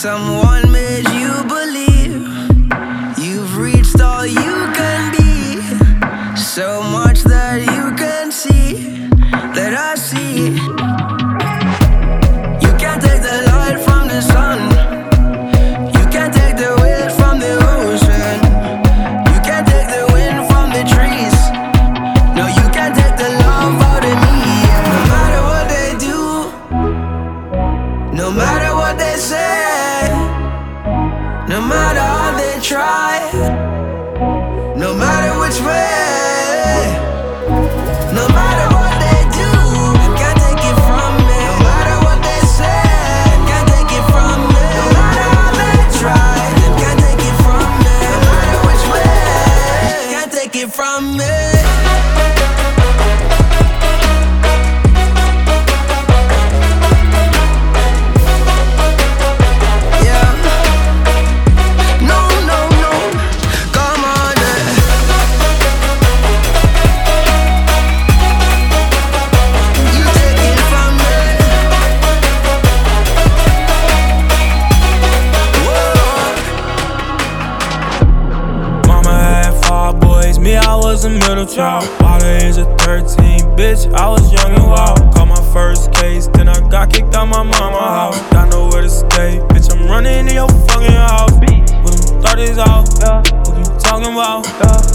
Someone child. The age of 13, bitch, I was young and wild. Caught my first case, then I got kicked out my mama house. Got nowhere to stay, bitch, I'm running in your fucking house. With them 30s out, what you talking about?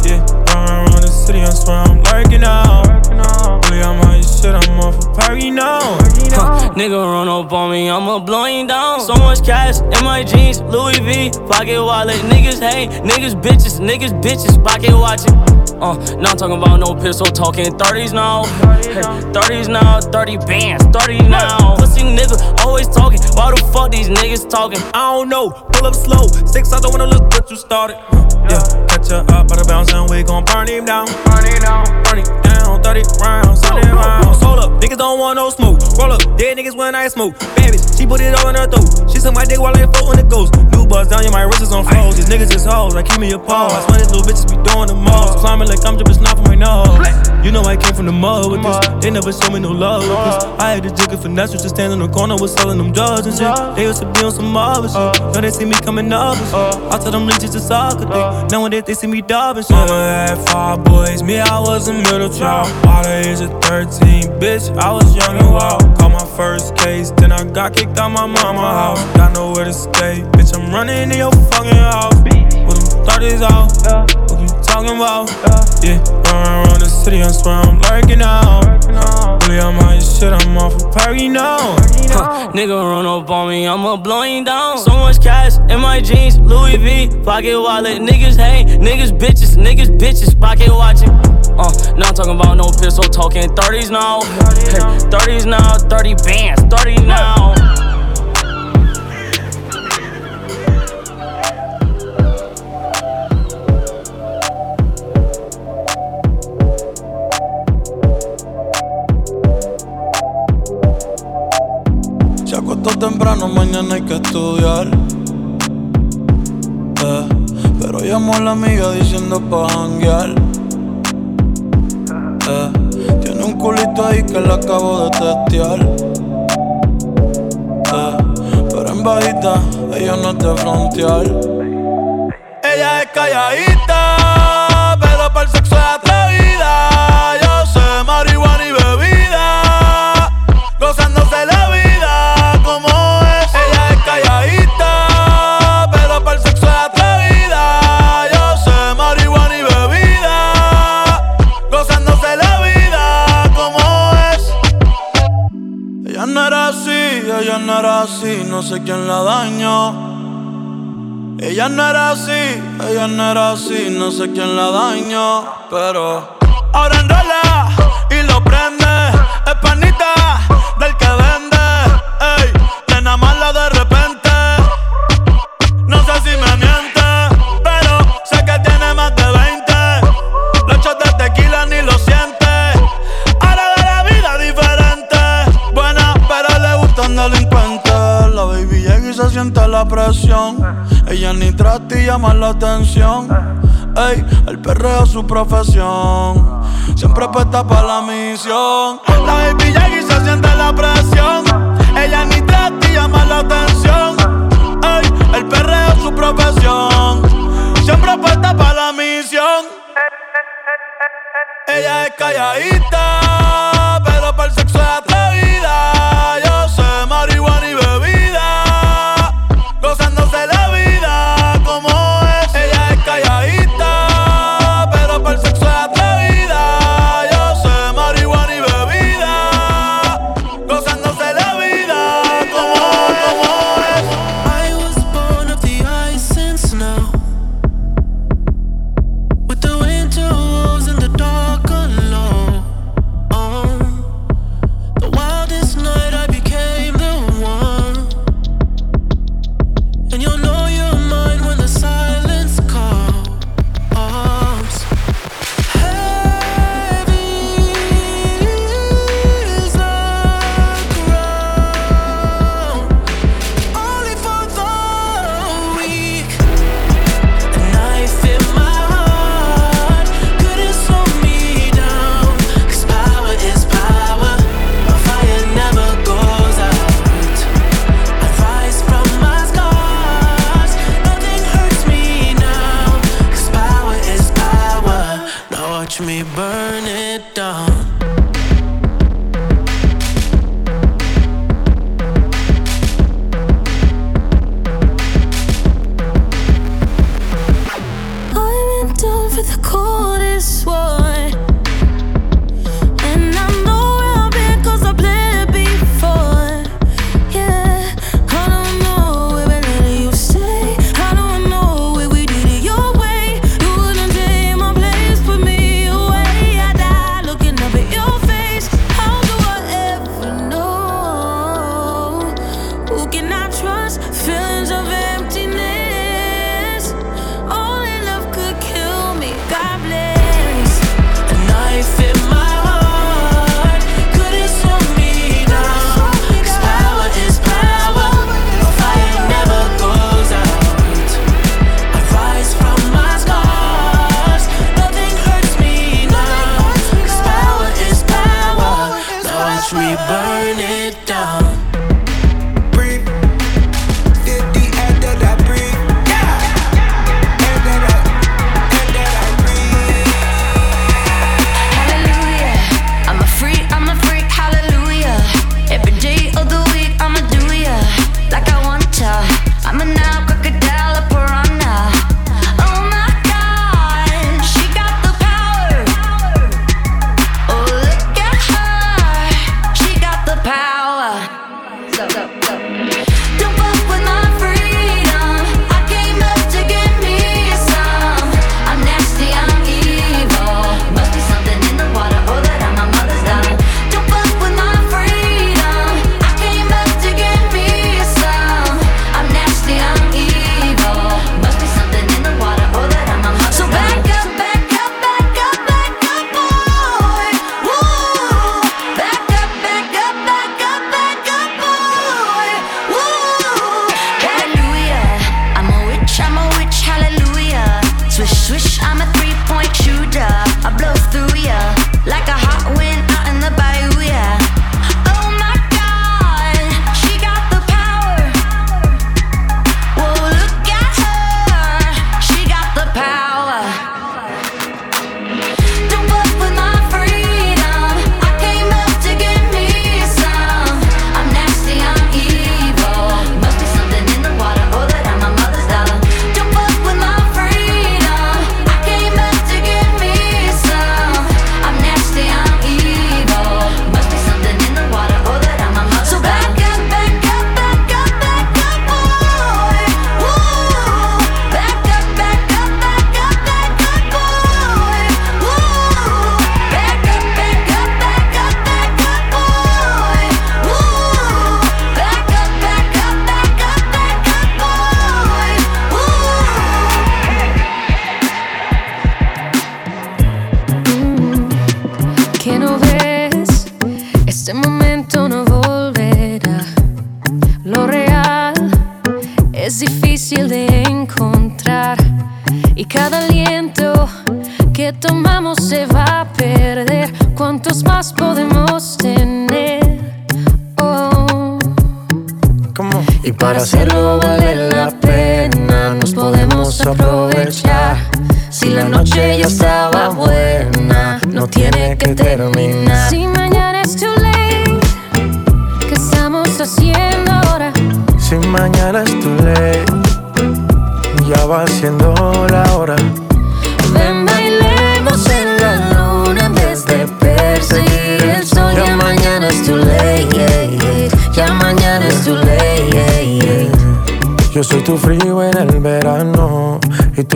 Yeah, run around the city, I swear I'm lurking out. Really, I'm on your shit, I'm off a party now. Huh, nigga run up on me, I'ma blow him down. So much cash in my jeans, Louis V, pocket wallet. Niggas hate, niggas bitches, niggas bitches, pocket watching. Uh, not talking about no pistol, talking 30s now. Hey, 30s now, 30 bands, 30 now. Pussy nigga always talking, why the fuck these niggas talking? I don't know, pull up slow. Six, I don't wanna look what you started. Yeah, catch her up, by the bounce, and we gon' burn him down. Burn him down, burn him down. 30 rounds, 30 rounds. Hold up, niggas don't want no smoke. Roll up, dead niggas when I smoke. Bad bitch, she put it all in her throat. She suck my dick while I float on the ghost. New buzz down, yeah, my wrist is on froze. These niggas is hoes, like keep me a pause. I swear these little bitches be doing the most. Climbing like I'm jumping snot from my nose. You know I came from the mud with this. They never show me no love with this. I had to jig it for finesse, just stand in the corner with selling them drugs and shit. They used to be on some other shit. Now they see me coming up and shit. I tell them leeches it's all good thing. Nowadays they see me dub and shit. Mama had five boys, me I was a middle child. By the age of 13, bitch, I was young and wild. Caught my first case, then I got kicked out my mama house. Got nowhere to stay, bitch, I'm running in your fucking house. With them 30s out, talking about? Yeah, run around the city, I swear I'm lurking out. Really, I'm your shit, I'm off a party now. Huh, nigga run up on me, I'ma blow him down. So much cash in my jeans, Louis V, pocket wallet. Niggas hate, niggas bitches, niggas bitches, pocket watching. Uh, not talking about no pistol, talking 30s now. Hey, 30s now, 30 bands, 30 now. Temprano, mañana hay que estudiar. Eh, pero llamó a la amiga diciendo pa' janguear. Eh, tiene un culito ahí que la acabo de testear. Eh, pero en bajita, ella no es de frontear. Ella es calladita, pero para el sexo es atrevida. no sé quién la dañó. Ella no era así, ella no era así, no sé quién la dañó, pero ahora enrola y lo prende, es panita del que vende. Ella ni trata y llama la atención. Ey, el perreo es su profesión. Ah. Siempre apuesta para la misión. La baby llega y se siente la presión. Ah. Ella ni trata y llama la atención. Ah. Ey, el perreo es su profesión. Siempre apuesta para la misión. Eh, eh, eh, Ella es calladita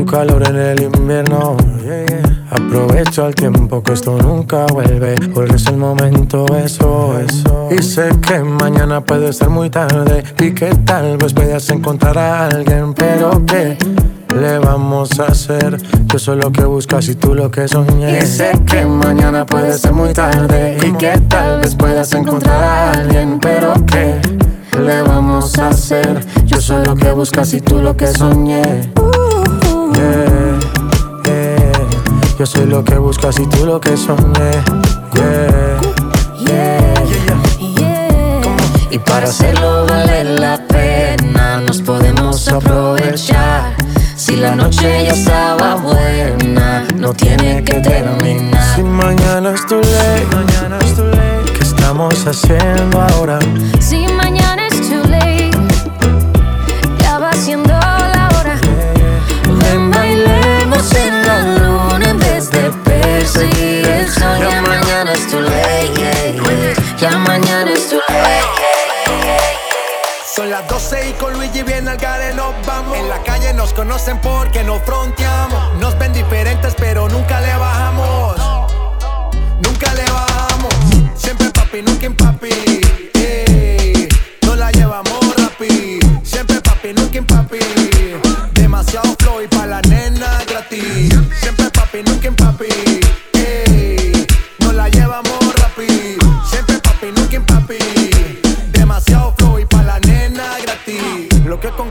calor en el invierno. Aprovecho el tiempo que esto nunca vuelve, porque es el momento, eso, eso. Y sé que mañana puede ser muy tarde y que tal vez puedas encontrar a alguien, pero que le vamos a hacer? Yo soy lo que buscas y tú lo que soñé. Y sé que mañana puede ser muy tarde y que tal vez puedas encontrar a alguien, pero que le vamos a hacer? Yo soy lo que buscas y tú lo que soñé. Yeah, yeah. Yo soy lo que buscas y tú lo que soñé. Yeah, yeah. Yeah. Y para hacerlo vale la pena, nos podemos aprovechar. Si la noche ya estaba buena, no tiene que terminar. Si mañana es mañana too late. ¿Qué estamos haciendo ahora? Si ya mañana es late. Son las 12 y con Luigi viene al gare nos vamos. En la calle nos conocen porque nos fronteamos. Nos ven diferentes pero nunca le bajamos. Nunca le bajamos. Siempre papi, nunca en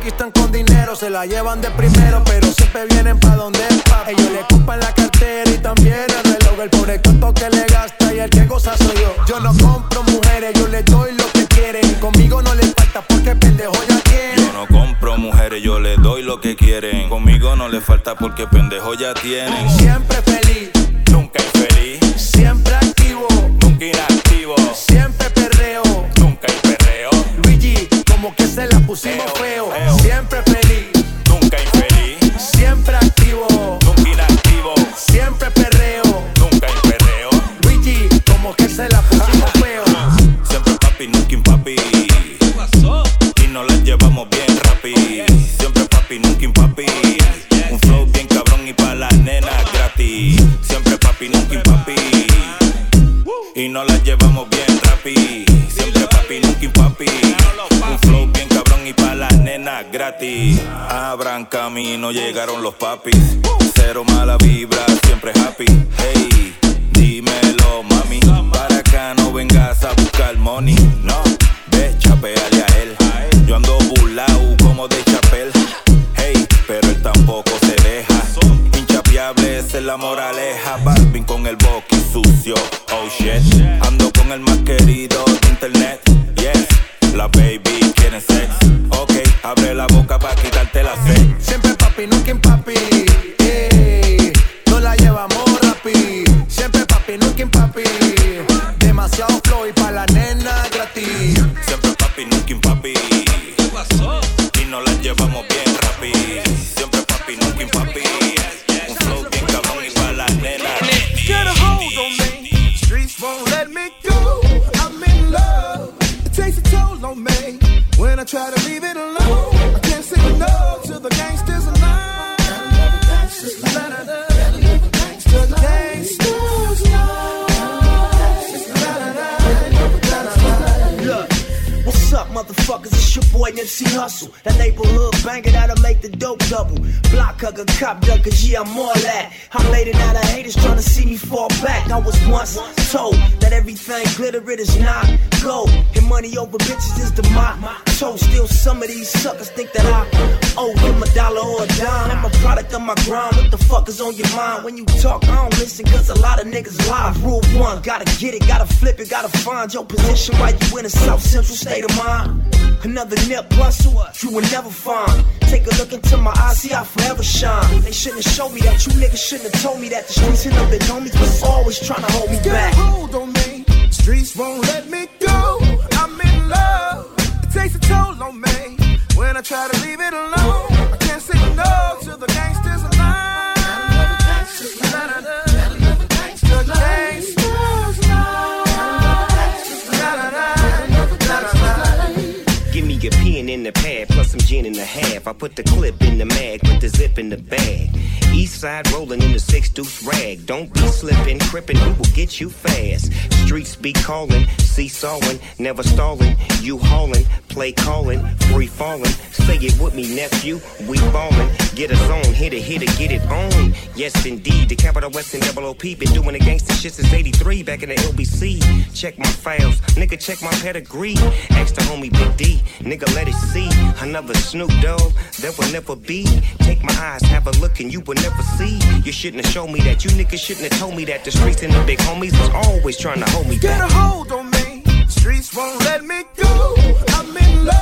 conquistan con dinero se la llevan de primero, pero siempre vienen pa' donde es papi. Ellos le ocupan la cartera y también el reloj. El pobre cuento que le gasta y el que goza soy yo. Yo no compro mujeres, yo les doy lo que quieren. Conmigo no les falta porque pendejo ya tiene. Yo no compro mujeres, yo les doy lo que quieren. Conmigo no les falta porque pendejo ya tienen. Siempre feliz, Nunca infeliz, siempre activo, nunca inactivo, siempre perreo. Como que se la pusimos feo. Siempre feliz, Abran camino, llegaron los papis. Cero mala vibra, siempre happy. Hey, dímelo, mami. Para acá no vengas a buscar money. No, ve, chapeale a él. Yo ando burlao como de chapel. Hey, pero él tampoco se deja. Inchapeable, es la moraleja. Balvin con el boqui sucio. Oh shit. Ando con el más querido de internet. Yes, la baby quiere sex. Ok, abre la boca Nipsey Hussle. That neighborhood banger that'll make the dope double. Block hugger, cop ducker, yeah, I'm all that. I'm laid out of haters trying to see me fall back. I was once told that everything glitter it is not gold. And money over bitches is the motto. Still, some of these suckers think that I owe them a dollar or a dime. I'm a product of my grind. What the fuck is on your mind? When you talk, I don't listen, cause a lot of niggas lie. Rule one, gotta get it, gotta flip it, gotta find your position while you in a South Central state of mind. Another Nip Hussle, you will never find. Take a look into my eyes, see I forever shine. They shouldn't have showed me that, you niggas shouldn't have told me that. The streets and up on me, was always trying to hold me back. Get a hold on me, streets won't let me go. Takes a toll on me. When I try to leave it alone, I can't say no to the gangsters Give me a pen in the pad plus some gin in the half. I put the clip in the mag, put the zip in the bag. East side rolling in the six deuce rag. Don't be slipping, tripping, we will get you fast. Streets be calling, seesawing, never stalling. You hauling, play calling, free falling. Say it with me, nephew. We ballin', get us on, hit it, hit it, get it on. Yes, indeed, the capital West and double OP been doing the gangsta shit since '83 back in the LBC. Check my files, nigga, check my pedigree. Ask the homie Big D, nigga, let it see. Another Snoop Dogg, there will never be. Take my eyes, have a look, and you will never see. You shouldn't have shown me that. You niggas shouldn't have told me that. The streets and the big homies was always trying to hold me Get back. a hold on me, streets won't let me go. I'm in love,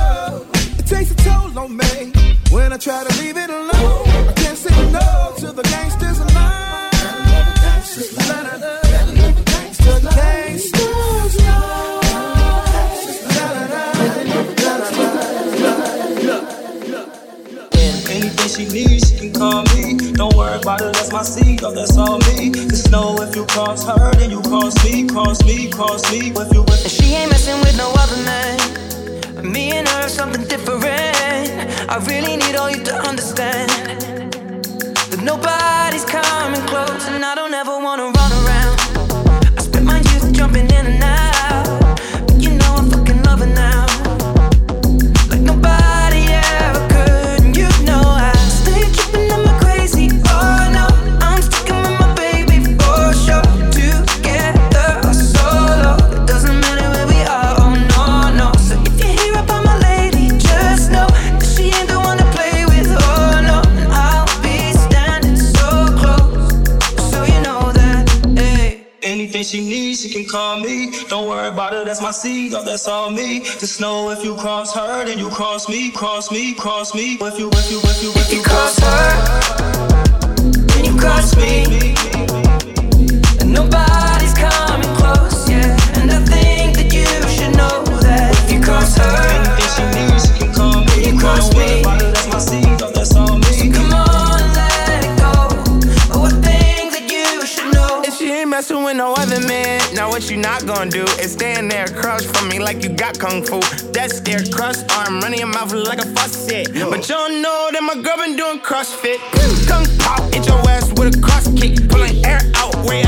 that's all me. Just know if you cross her, then you cross me, cross me, cross me. If you, if you, if you, if you cross her, Then you cross me, and nobody's coming close, yeah. And I think that you should know that if you cross her, what you not gonna do is stand there across from me like you got kung fu. That's their crust arm running your mouth like a faucet. But you don't know that my girl been doing CrossFit. Kung pop, hit your ass with a cross kick. Pulling air out, way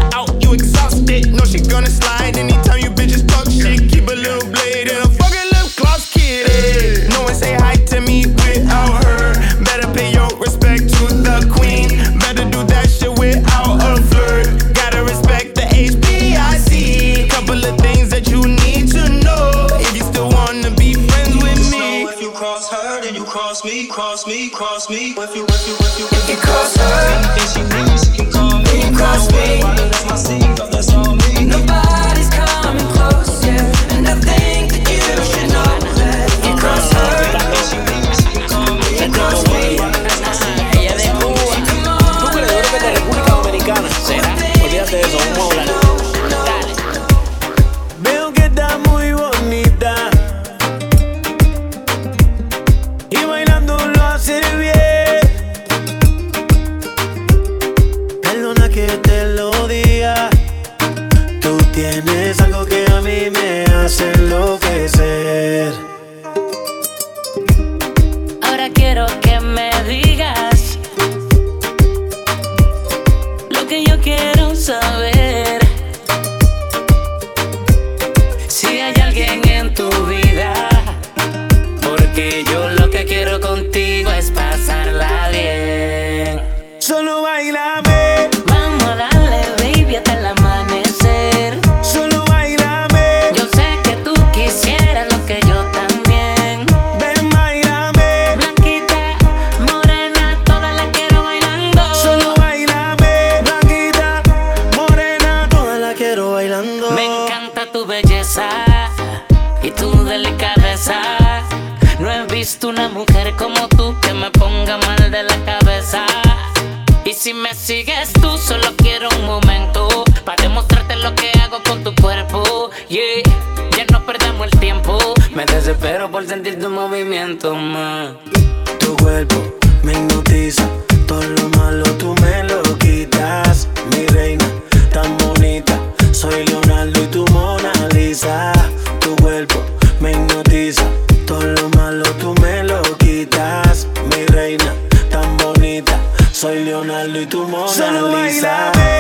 mujer como tú que me ponga mal de la cabeza. Y si me sigues tú, solo quiero un momento para demostrarte lo que hago con tu cuerpo. Yeah, ya no perdamos el tiempo. Me desespero por sentir tu movimiento, más. Tu cuerpo me hipnotiza, todo lo malo tú me lo quitas. Mi reina, tan bonita, soy Leonardo y tu Mona Lisa. Tu cuerpo me hipnotiza, todo lo malo tú me Leonardo y tu Mona Solo Lisa. bailame.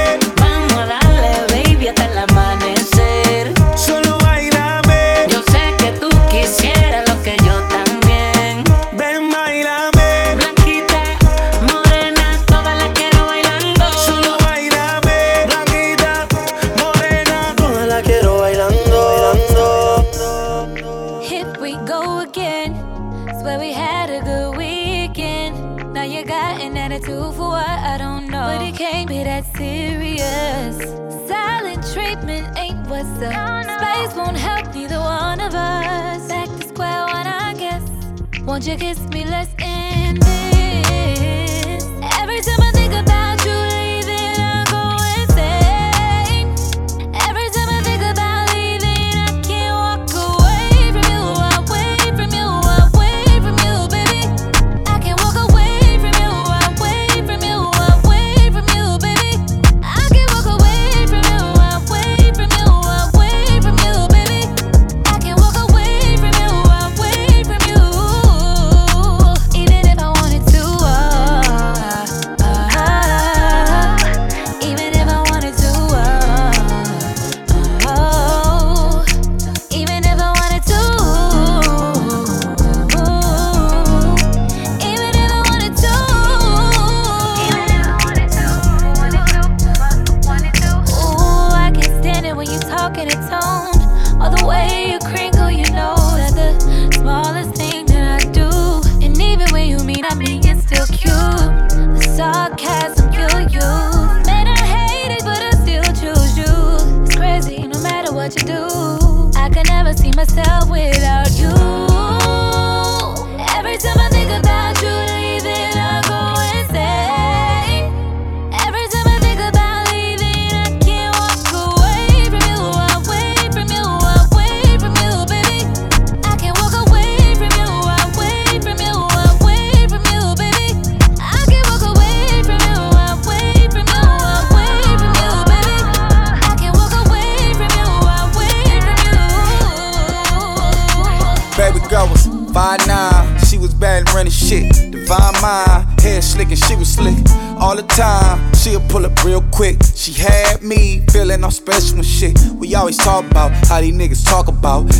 Won't you kiss me? Let's end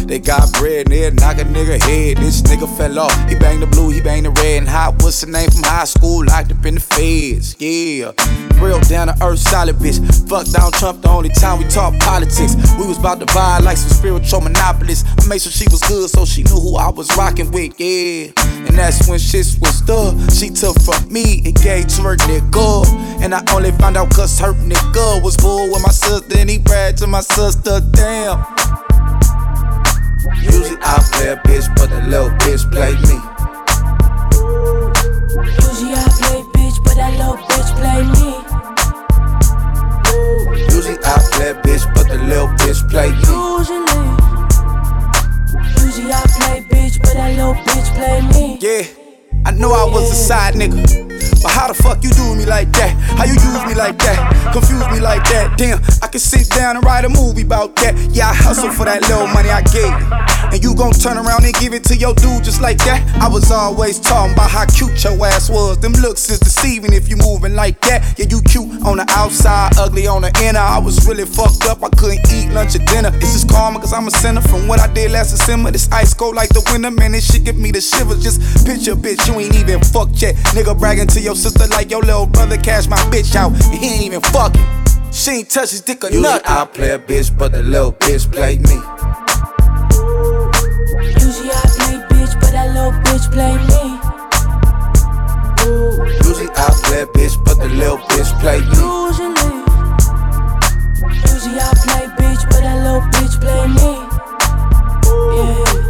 They got bread and they'll knock a nigga head. This nigga fell off. He banged the blue, he banged the red and hot. What's the name from high school? Locked up in the feds. Yeah. Real down to earth, solid bitch. Fuck Donald Trump the only time we talk politics. We was about to buy like some spiritual monopolists. I made sure she was good so she knew who I was rocking with. Yeah. And that's when shit switched up. She took from me and gave to her nigga. And I only found out cause her nigga was bull with my sister and he bragged to my sister. Damn. Usually I play a bitch, but the little bitch play me. Usually I play bitch, but that little bitch play me. Usually I play a bitch, but the little bitch play me. Usually, usually I play bitch, but that little bitch play me. Yeah, I know I was a side nigga. But how the fuck you do me like that? How you use me like that? Confuse me like that? Damn, I can sit down and write a movie about that. Yeah, I hustle for that little money I gave. And you gon' turn around and give it to your dude just like that? I was always talking about how cute your ass was. Them looks is deceiving if you moving like that. Yeah, you cute on the outside, ugly on the inner. I was really fucked up, I couldn't eat lunch or dinner. This is karma, cause I'm a sinner from what I did last December. This ice cold like the winter, man, this shit give me the shivers. Just picture, bitch, you ain't even fucked yet. Nigga bragging to your sister like your little brother cash my bitch out, and he ain't even fucking. She ain't touch his dick or Usually nothing. I play a bitch, but the little bitch play me. Usually I play bitch, but that little bitch play me. Usually I play a bitch, but the little bitch play me. Usually, usually I play bitch, but that little bitch play me. Yeah.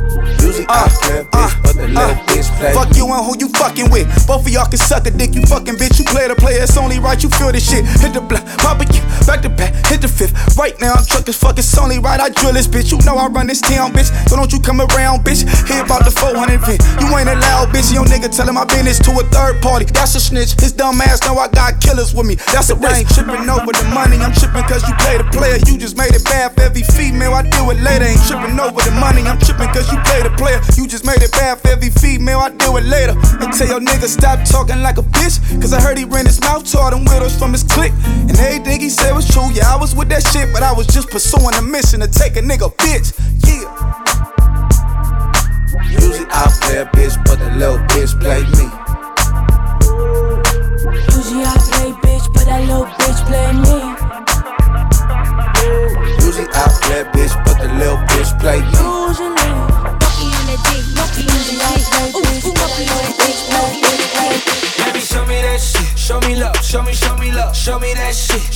Usually I play a bitch, but the little bitch play. Fuck you and who you fucking with. Both of y'all can suck a dick, you fucking bitch. You play the player, it's only right you feel this shit. Hit the block, pop it, back to back, hit the fifth. Right now I'm as fuck, it's only right I drill this bitch. You know I run this town, bitch. So don't you come around, bitch. Hear about the 400 vent. You ain't allowed, bitch. Your nigga telling my business to a third party. That's a snitch. His dumb ass know I got killers with me. That's a risk. Tripping over the money, I'm tripping cause you play the player. You just made it bad for every female. I do it later. Ain't tripping over the money, I'm tripping cause you play the player. You just made it bad for every female. I do it later. And tell your nigga stop talking like a bitch. Cause I heard he ran his mouth to all them widows from his clique. And everything he said was true. Yeah, I was with that shit, but I was just pursuing a mission to take a nigga bitch. Yeah.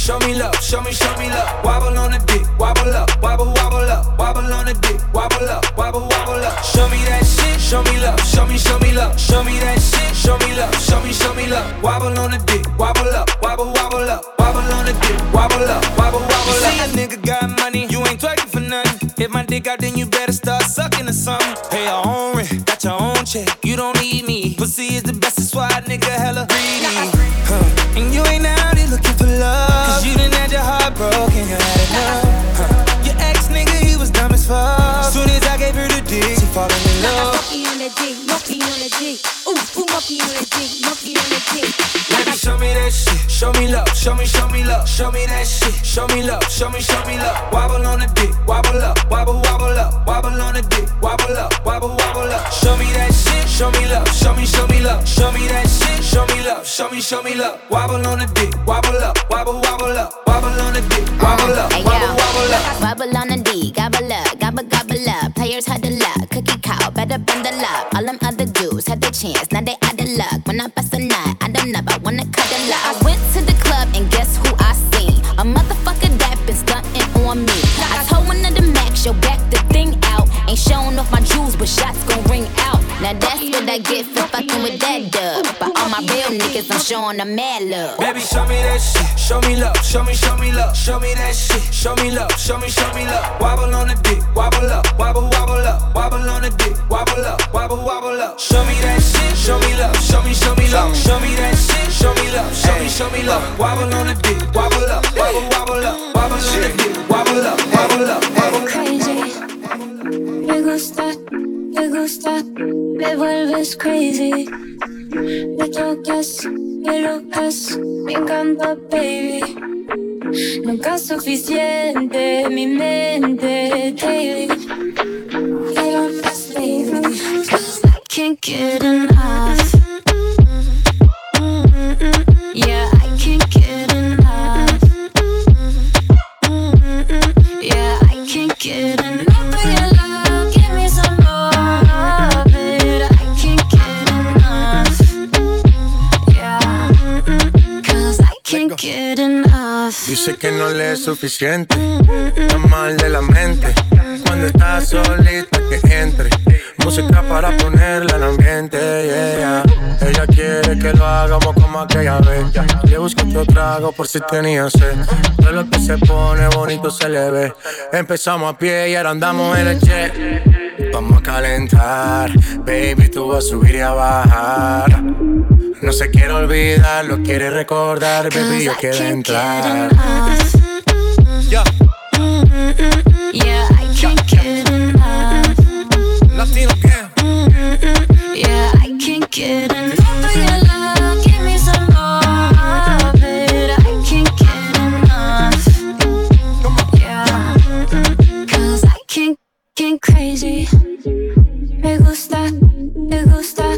Show me love. Show me, show me love. Wobble on the dick. Wobble up. Wobble, wobble up. Wobble on the dick. Wobble up. Wobble, wobble up. Show me that shit. Show me love. Show me, show me love. Show me that shit. Show me love. Show me, show me love. Wobble on the dick. Wobble up. Wobble, wobble up. Wobble on the dick. Wobble up. Wobble, wobble up. See a nigga got money, you ain't twerking for nothing. If my dick out, then you better start sucking or something. Pay your own rent, got your own check. You don't need me. Pussy is the best, that's why a nigga hella show me that shit. Show me love. Show me, show me love. Wobble on the dick. Wobble up. Wobble, wobble up. Wobble on the dick. Wobble up. Wobble, wobble up. Show me that shit. Show me love. Show me, show me love. Show me that shit. Show me love. Show me, show me love. Wobble on the dick. Showing mad love. Baby, show me that shit. Show me love. Show me, show me love. Show me that shit. Show me love. Show me, show me love. Wobble on the dick. Wobble up. Wobble, wobble up. Wobble on the dick. Wobble up. Wobble, wobble up. Show me that shit. Show me love. Show me, show me love. Show me that shit. Show me love. Show me, show me love. Wobble on the dick. Wobble up. Wobble, wobble up. Wobble on the dick. Wobble up. Wobble up. Wobble up. Crazy. Me gusta, me gusta, me vuelves crazy. Me tocas, me locas, me encanta, baby. Nunca es suficiente, mi mente daily. Quiero más, baby. 'Cause I can't get enough. Yeah, Dice que no le es suficiente, está mal de la mente. Cuando estás solita que entre, música para ponerla en ambiente. Yeah. Ella quiere que lo hagamos como aquella vez. Le busco otro trago por si tenía sed. Todo lo que se pone bonito se le ve. Empezamos a pie y ahora andamos en el jet. Vamos a calentar, baby, tú vas a subir y a bajar. No se quiere olvidar, lo quiere recordar, baby, yo quiero entrar. Yeah, I can't get enough. Latino Gang. Yeah, I can't get enough of your love. Give me some more of it. I can't get enough. Yeah, cause I can't get crazy. Me gusta, me gusta,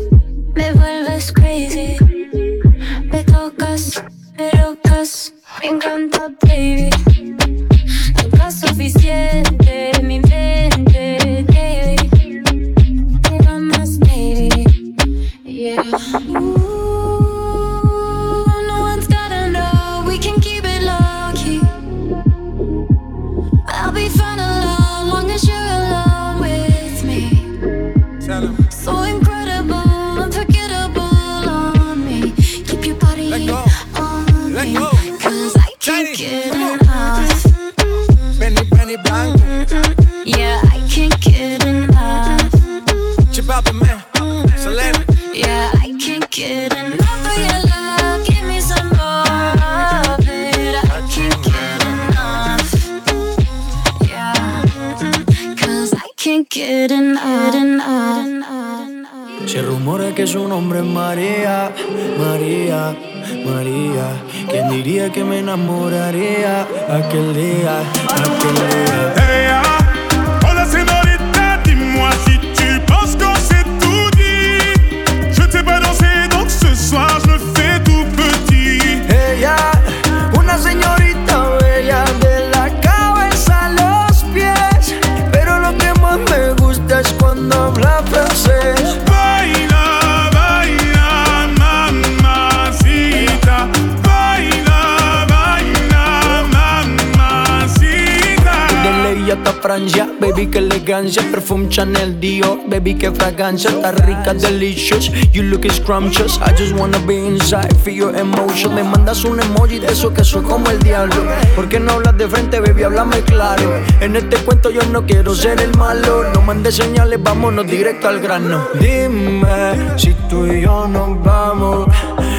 que fragancia. Está rica, delicious. You look scrumptious. I just wanna be inside, feel your emotion. Me mandas un emoji de eso que soy como el diablo. ¿Por qué no hablas de frente, baby? Háblame claro. En este cuento yo no quiero ser el malo. No mandes señales, vámonos directo al grano. Dime si tú y yo nos vamos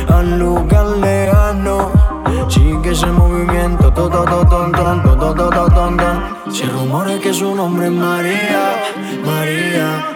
a un lugar lejano. Sigue ese movimiento, to, to, to, ton, ton, to, to, to, to, ton, ton. Se rumora que su nombre es María, María,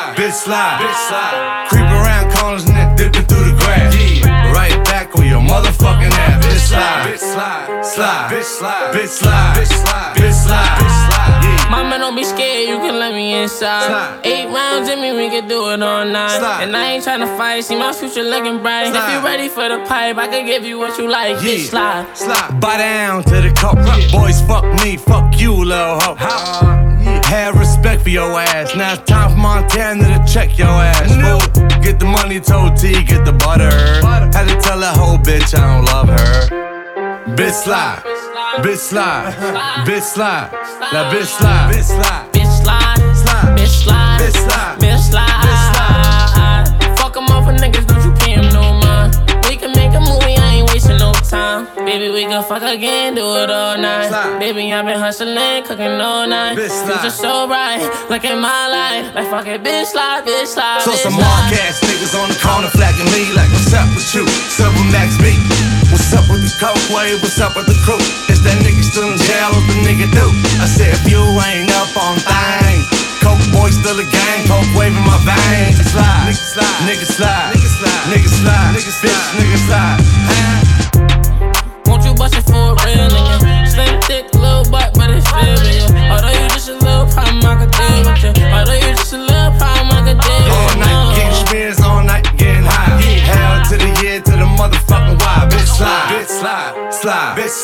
Slide, bitch slide, bitch slide. Creep around corners and then dipping through the grass. Yeah. Right back on your motherfucking ass. Bitch slide, bitch slide, slide, bitch slide, bitch slide, bitch slide, bitch slide, bitch slide. Yeah. Mama, don't be scared, you can let me inside. Slide. Eight rounds in me, we can do it all night. Slide. And I ain't tryna fight, see my future looking bright. If Slide. you ready for the pipe, I can give you what you like. Bitch, slide. slide. Buy down to the cup. Boys, fuck me, fuck you, little hoe. Have respect for your ass. Now it's time for Montana to check your ass. Fool. Get the money, told T, get the butter. Had to tell that whole bitch I don't love her. Bitch slide, bitch slide, bitch slide, that bitch slide, bitch slide, Bitch, slide. slide, Bitch, slide. bitch slide, Bitch, slide. Fuck 'em off for niggas, time. Baby, we can fuck again, do it all night. Slide. Baby, I've been hustling, cooking all night. Bitch, slide. Future so bright, like in my life. Like fuck it, bitch, slide, bitch, slide. So bitch, some slide. mark ass niggas on the corner flagging me like, what's up with you? Several max B. What's up with the coke wave? What's up with the crew? Is that nigga still in jail? What the nigga do? I said, if you ain't up on things, coke boy still a gang, coke waving my veins. Slide, nigga slide, nigga slide, nigga slide, nigga slide, nigga bitch, nigga slide. Won't you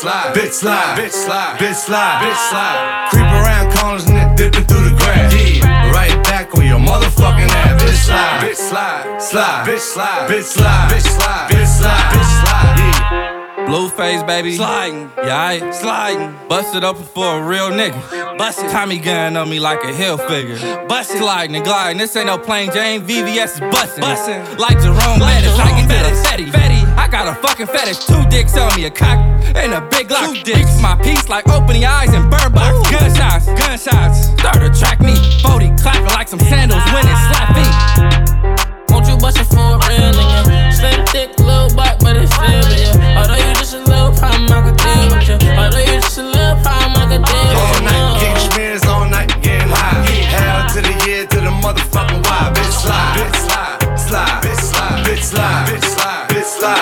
slide, bitch slide, bitch slide, bitch slide, bitch slide. Creep around corners and then dipping through the grass. Yeah, right back on your motherfucking ass. Bitch slide, bitch slide, slide, bitch slide, bitch slide, bitch slide, bitch slide, bitch slide. Yeah. Blueface, baby. Sliding. Yeah, I sliding. Busted up for a real nigga. Busted. Tommy gun on me like a hill figure. Busted. Sliding and gliding. This ain't no plain Jane. VVS is busting. Busting. Like Jerome Bettis. Like into the Fetty. Fetty. I got a fucking fetish. Two dicks on me. A cock and a big lock. Two dicks. my piece like opening eyes and burn box. Ooh. Gunshots. Gunshots. Start to track me. 40 clapping like some sandals when it slap feet. Won't you bust it for a real nigga? Slim thick, little butt, but it's still yeah. Although you just a little problem, I could deal with you. Although you just a little problem, I could deal with you. All night, getting spins, all night, getting high. Hell to the year, to the motherfucking why. Bitch slide, bitch slide, slide, bitch slide, bitch slide, bitch slide,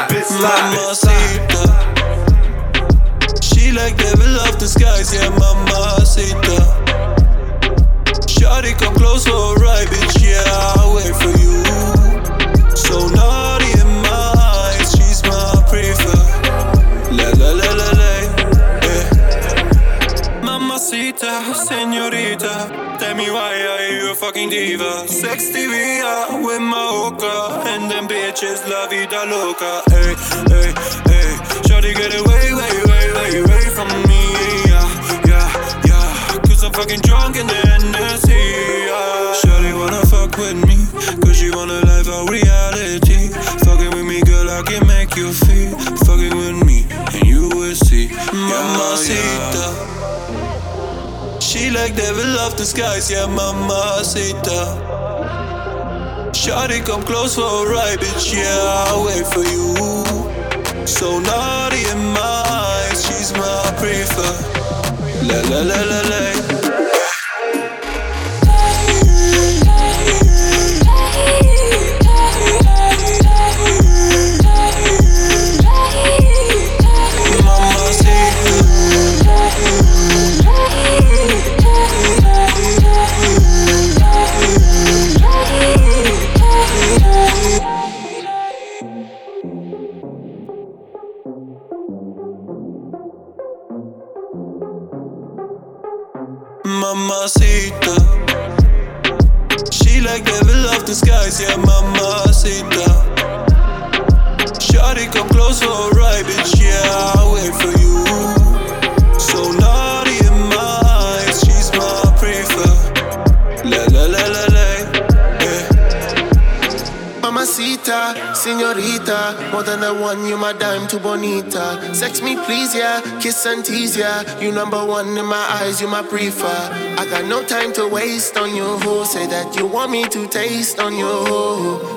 bitch slide, bitch slide. Mamacita. She like devil of the skies, yeah, mamacita. Shawty, come close for a ride, bitch, yeah, I'll wait for you. Fucking diva? Sex TV with my hookah, and them bitches la vida loca. Hey, hey, hey, shawty get away, way, way, way, way from me, yeah, yeah, yeah. Cause I'm fucking drunk in the devil off the skies, yeah, mamacita. Shawty, come close for a ride, bitch, yeah, I'll wait for you. So naughty in my eyes, she's my preferred. La la la la la. Yeah, mamacita. Shawty, more than the one, you my dime too bonita. Sex me please, yeah, kiss and tease, yeah. You number one in my eyes, you my prefer. I got no time to waste on you. Say that you want me to taste on you.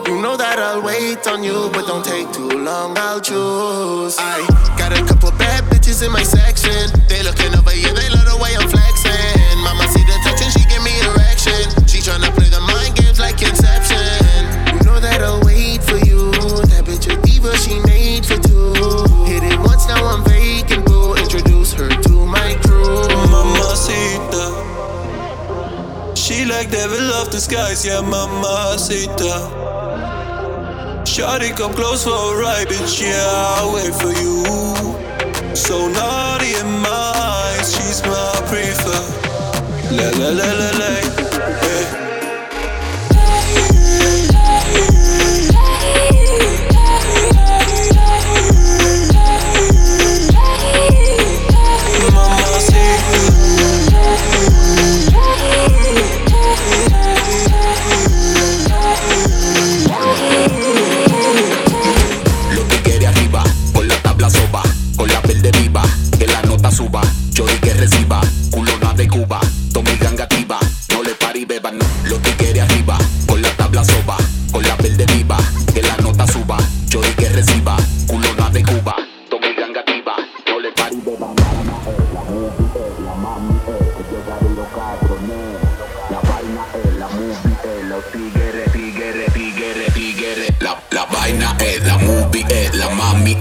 You know that I'll wait on you, but don't take too long, I'll choose. I got a couple bad bitches in my section. They looking over, yeah, they love the way I'm flexing. Skies, yeah, mamacita. Shawty, come close for a ride, bitch, yeah, I'll wait for you. So naughty in my eyes, she's my preferred. La la la la la,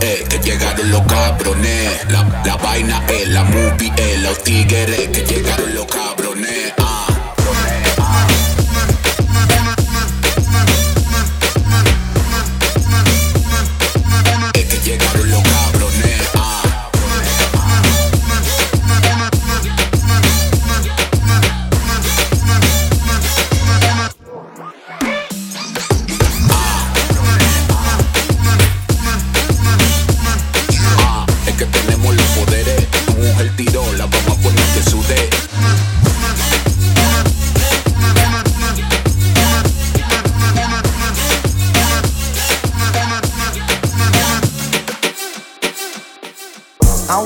es, que llegaron los cabrones. La, la vaina es, la movie es, los tigres, que llegaron los cabrones.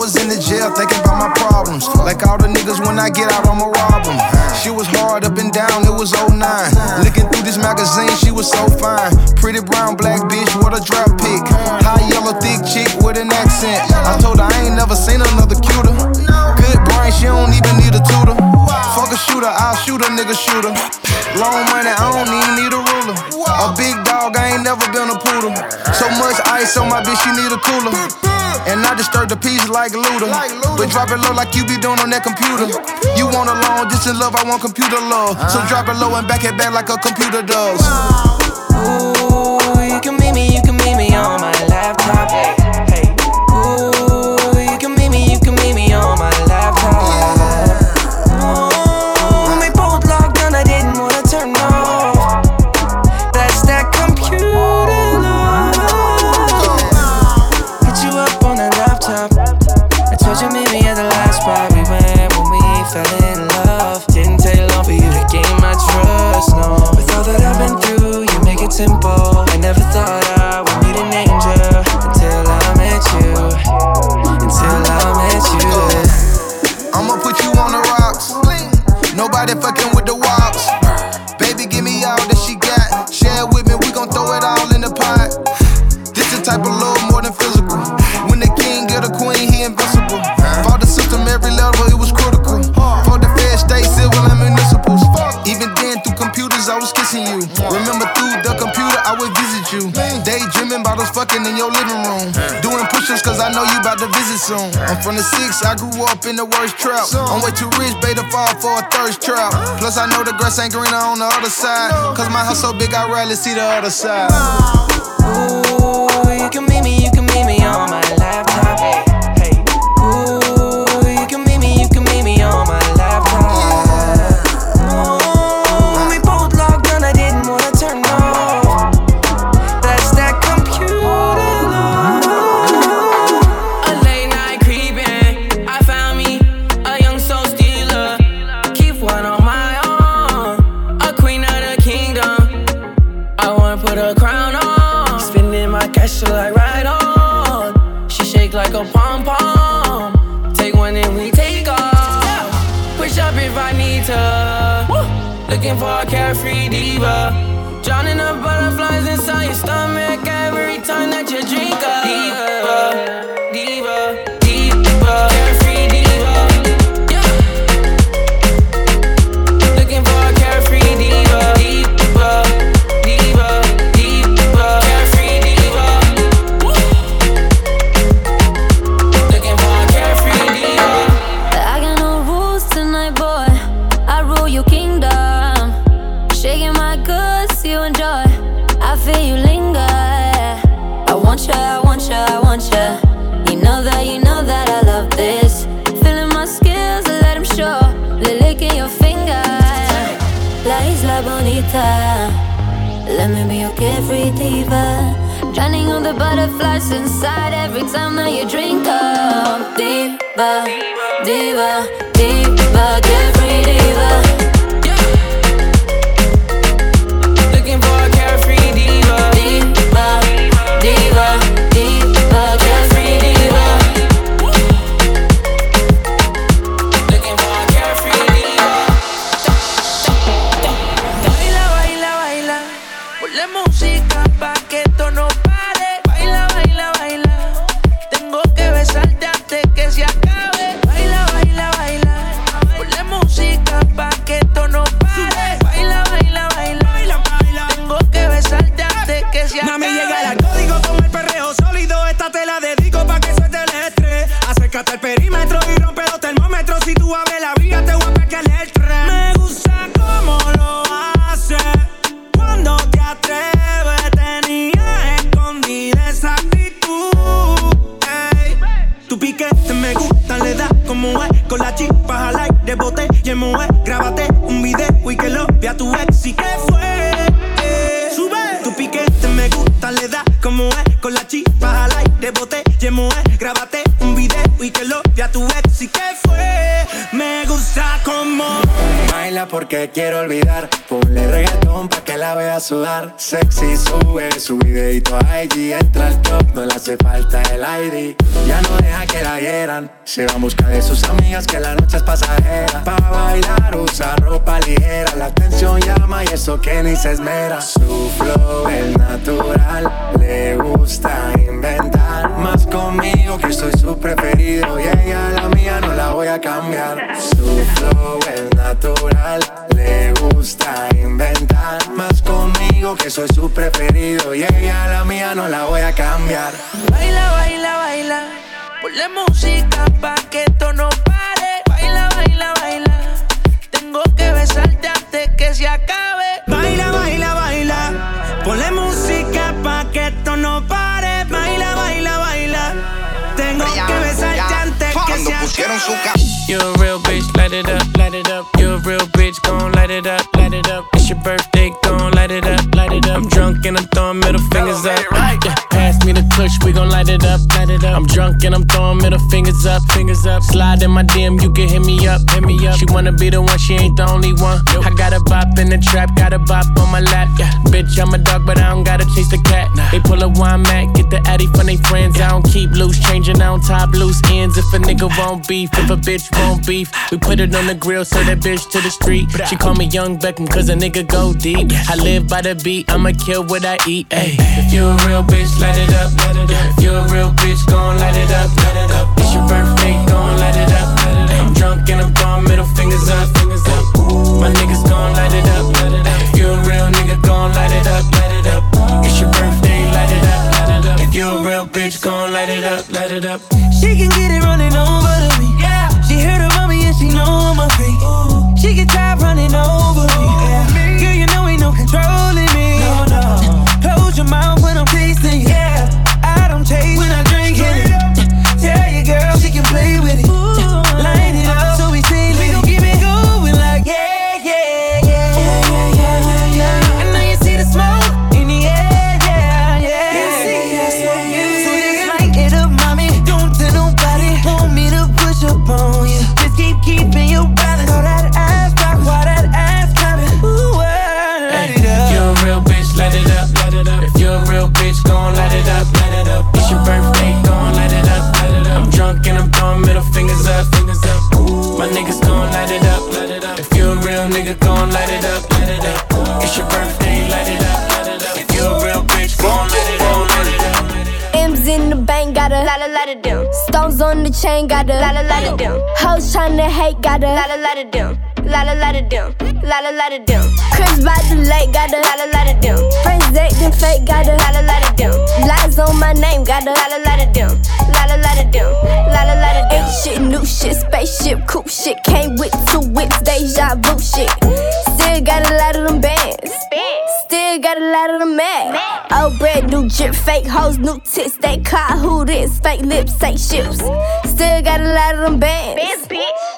was in the jail thinking about my problems. Like all the niggas, when I get out, I'ma rob them. She was hard up and down, it was 09. Looking through this magazine, she was so fine. Pretty brown, black bitch, what a drop pick. High yellow, thick chick with an accent. I told her I ain't never seen another cuter. Good brain, she don't even need a tutor. Fuck a shooter, I'll shoot a nigga shooter. Long money, I don't even need a ruler. A big dog, I ain't never been a poodle. So much ice on my bitch, she need a cooler. And I disturb the peace like Luda. But drop it low like you be doing on that computer. You want a long distance love, I want computer love. So uh-huh. drop it low and back it back like a computer does. Ooh, you can meet me, you can meet me on my laptop. I grew up in the worst trap. I'm way too rich, beta fall for a thirst trap. Plus, I know the grass ain't greener on the other side. Cause my house so big, I rarely see the other side. Ooh. looking for a carefree diva. Drowning a butterfly what's inside every time that you drink up. deeper, deeper, diva, diva, every day. It up. I'm drunk and I'm throwing middle fingers up. Yeah, push, we gon' light it up, light it up. I'm drunk and I'm throwing middle fingers up, fingers up. Slide in my DM, you can hit me up, hit me up. She wanna be the one, she ain't the only one. I got a bop in the trap, got a bop on my lap. Yeah, bitch, I'm a dog, but I don't gotta chase the cat. They pull a wine mat, get the addy from they friends. I don't keep loose, changing, I don't tie loose ends. If a nigga won't beef, if a bitch won't beef, we put it on the grill, so that bitch to the street. She call me Young Beckham, cause a nigga go deep. I live by the beat, I'ma kill what I eat. Ay. If you a real bitch, light it up. If you a real bitch, gon' light it up. Light it up. It's your birthday, gon' light it up. I'm drunk and I'm throwing middle fingers up. Fingers up. My niggas gon' light it up. If you a real nigga, gon' light it up. Light it up. It's your birthday, light it up. Light it up. If you a real bitch, gon' light it up. Light it up. She can get it running over to me. Yeah. She heard about me and she know I'm a freak. She get tired running over your birthday, gon' light it up. I'm drunk and I'm throwing middle fingers up. My niggas gon' light it up. If you a real nigga, gon' light it up. Light it up. It's your birthday, light it up. If you a real bitch, gon' light it up. Light it up. M's in the bank, got a la la la da dim. Stones on the chain, got a la la la da dim. Hoes tryna hate, got a la la la da dim. La la la da dim. La la la da dim. Chris by the lake, got a la la la da dim. Friends acting fake, got a la la la da dim. Lies on my name, got a la la la da dim. La la la da dim. La la la da dim. Ain't shit, new shit, spaceship, coupe shit. Came with two whips, deja vu shit. Still got a lot of them bands. Still got a lot of them mad. Old bread, new drip, fake hoes, new tits. They caught who this? Fake lips, fake ships. Still got a lot of them bands.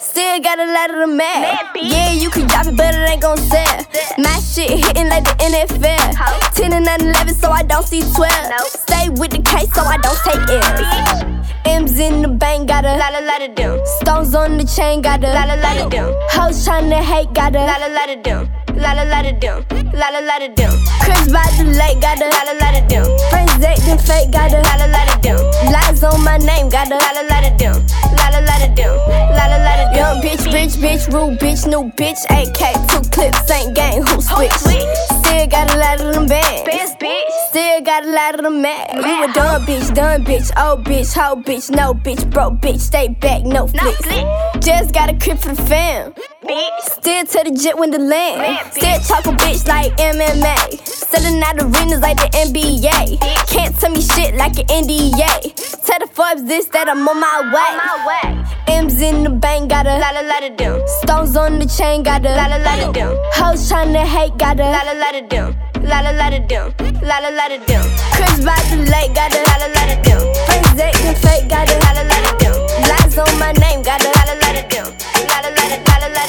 Still got a lot of them mad. Yeah, you can drop it, but it ain't gon' sell. My shit hitting like the NFL. 10 and 9 11, so I don't see 12. Stay with the case, so I don't take L's. M's in the bank, got a la la la dim. Stones on the chain, got a la la la dim. Hoes tryna hate, got a la la la dim. La la la dim. La la la dim. Chris by the lake, got a la la la da dim. Friends acting fake, got a la la la dim. Lies on my name, got a la la la. La la la. La la la da dim. Young bitch, bitch, bitch, rude bitch, new bitch. AK, two clips, ain't gang, who switch? Still got a lot of them bands. Still got a lot of them mad. You a dumb bitch, dumb bitch, old bitch, hoe bitch, no bitch, broke bitch, stay back, no flicks. Just got a crib for the fam. Bitch. Still to the jet when the land. Still talk a bitch like MMA. Selling out arenas like the NBA. Can't tell me shit like an NDA. Tell the Forbes this that I'm on my way. M's in the bank, got a la la la da dim. Stones on the chain, got a la la la da dim. Hoes tryna hate, got a la la la da dim. La la la dim. La la la dim. Chris by the lake, got a la la la da dim. Friends fake, got a la la la dim. Lies on my name, got a la la la dim. La la la la la la.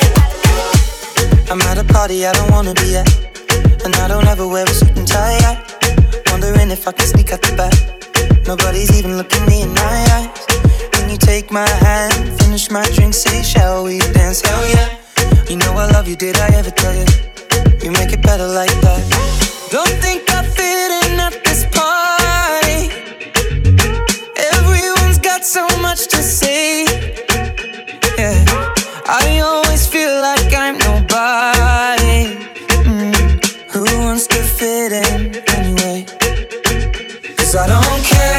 I'm at a party I don't wanna be at. And I don't ever wear a suit and tie. I wondering if I can sneak out the back. Nobody's even looking me in my eyes. When you take my hand, finish my drink, say, Shall we dance? Hell yeah. You know I love you, did I ever tell you? You make it better like that. Don't think I fit in at this party. Everyone's got so much to say. Yeah, I always feel like I'm nobody. Mm. Who wants to fit in anyway? Cause I don't care.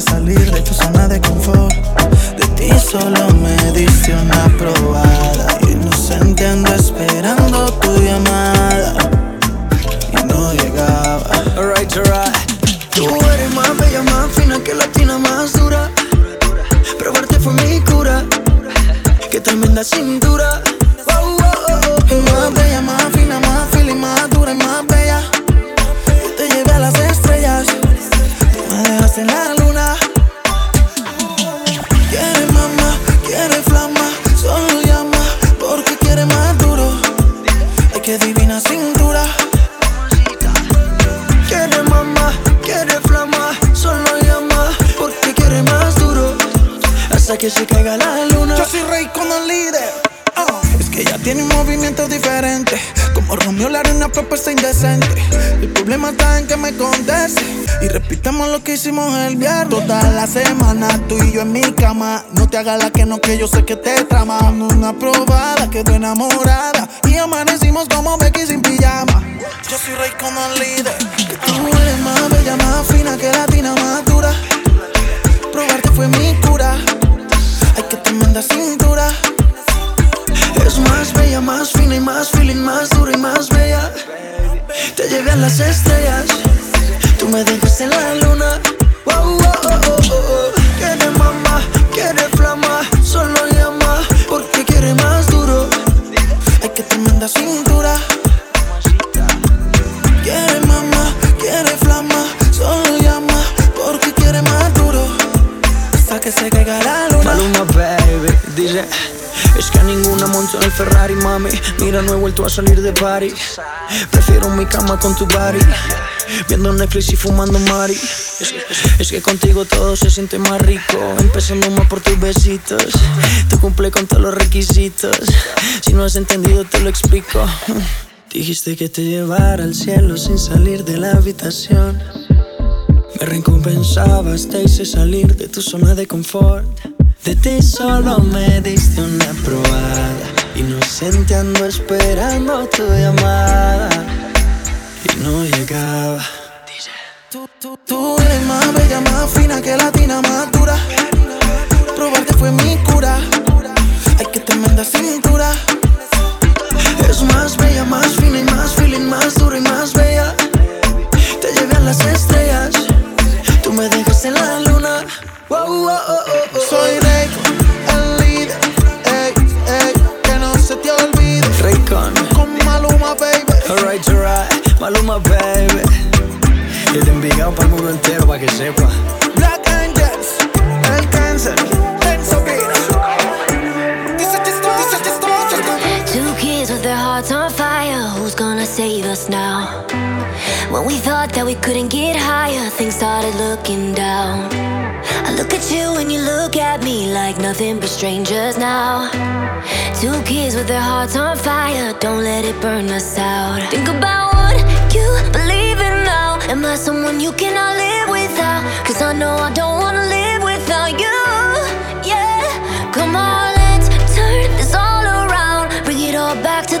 salir. De tu zona de confort que a ninguna monto en el Ferrari, mami. Mira, no he vuelto a salir de party. Prefiero mi cama con tu body. Viendo Netflix y fumando Mari. Es, que contigo todo se siente más rico. Empecemos más por tus besitos. Tú cumple con todos los requisitos. Si no has entendido, te lo explico. Dijiste que te llevara al cielo sin salir de la habitación. Me recompensabas, te hice salir de tu zona de confort. De ti solo me diste una probada. Inocente ando esperando tu llamada. Y no llegaba. Tú, tú, tú eres más bella, más fina que latina, más dura. Probarte fue mi cura. Hay que tremenda cintura. Es más bella, más fina y más feeling, más dura y más bella. Te llevé a las estrellas, tú me dejas en la luna. Soy Rey, olvide. Raycon, con Maluma, baby. Alright, alright, Maluma, baby. Y te enviado para el mundo entero, para que sepa. Black Angels, el cáncer, Enzo Two kids with their hearts on fire. Who's gonna save us now? When we thought that we couldn't get higher, things started looking down. I look at you and you look at me like nothing but strangers now. Two kids with their hearts on fire. Don't let it burn us out. Think about what you believe in now. Am I someone you cannot live without? Cause I know I don't wanna live without you. Yeah, come on, let's turn this all around. Bring it all back to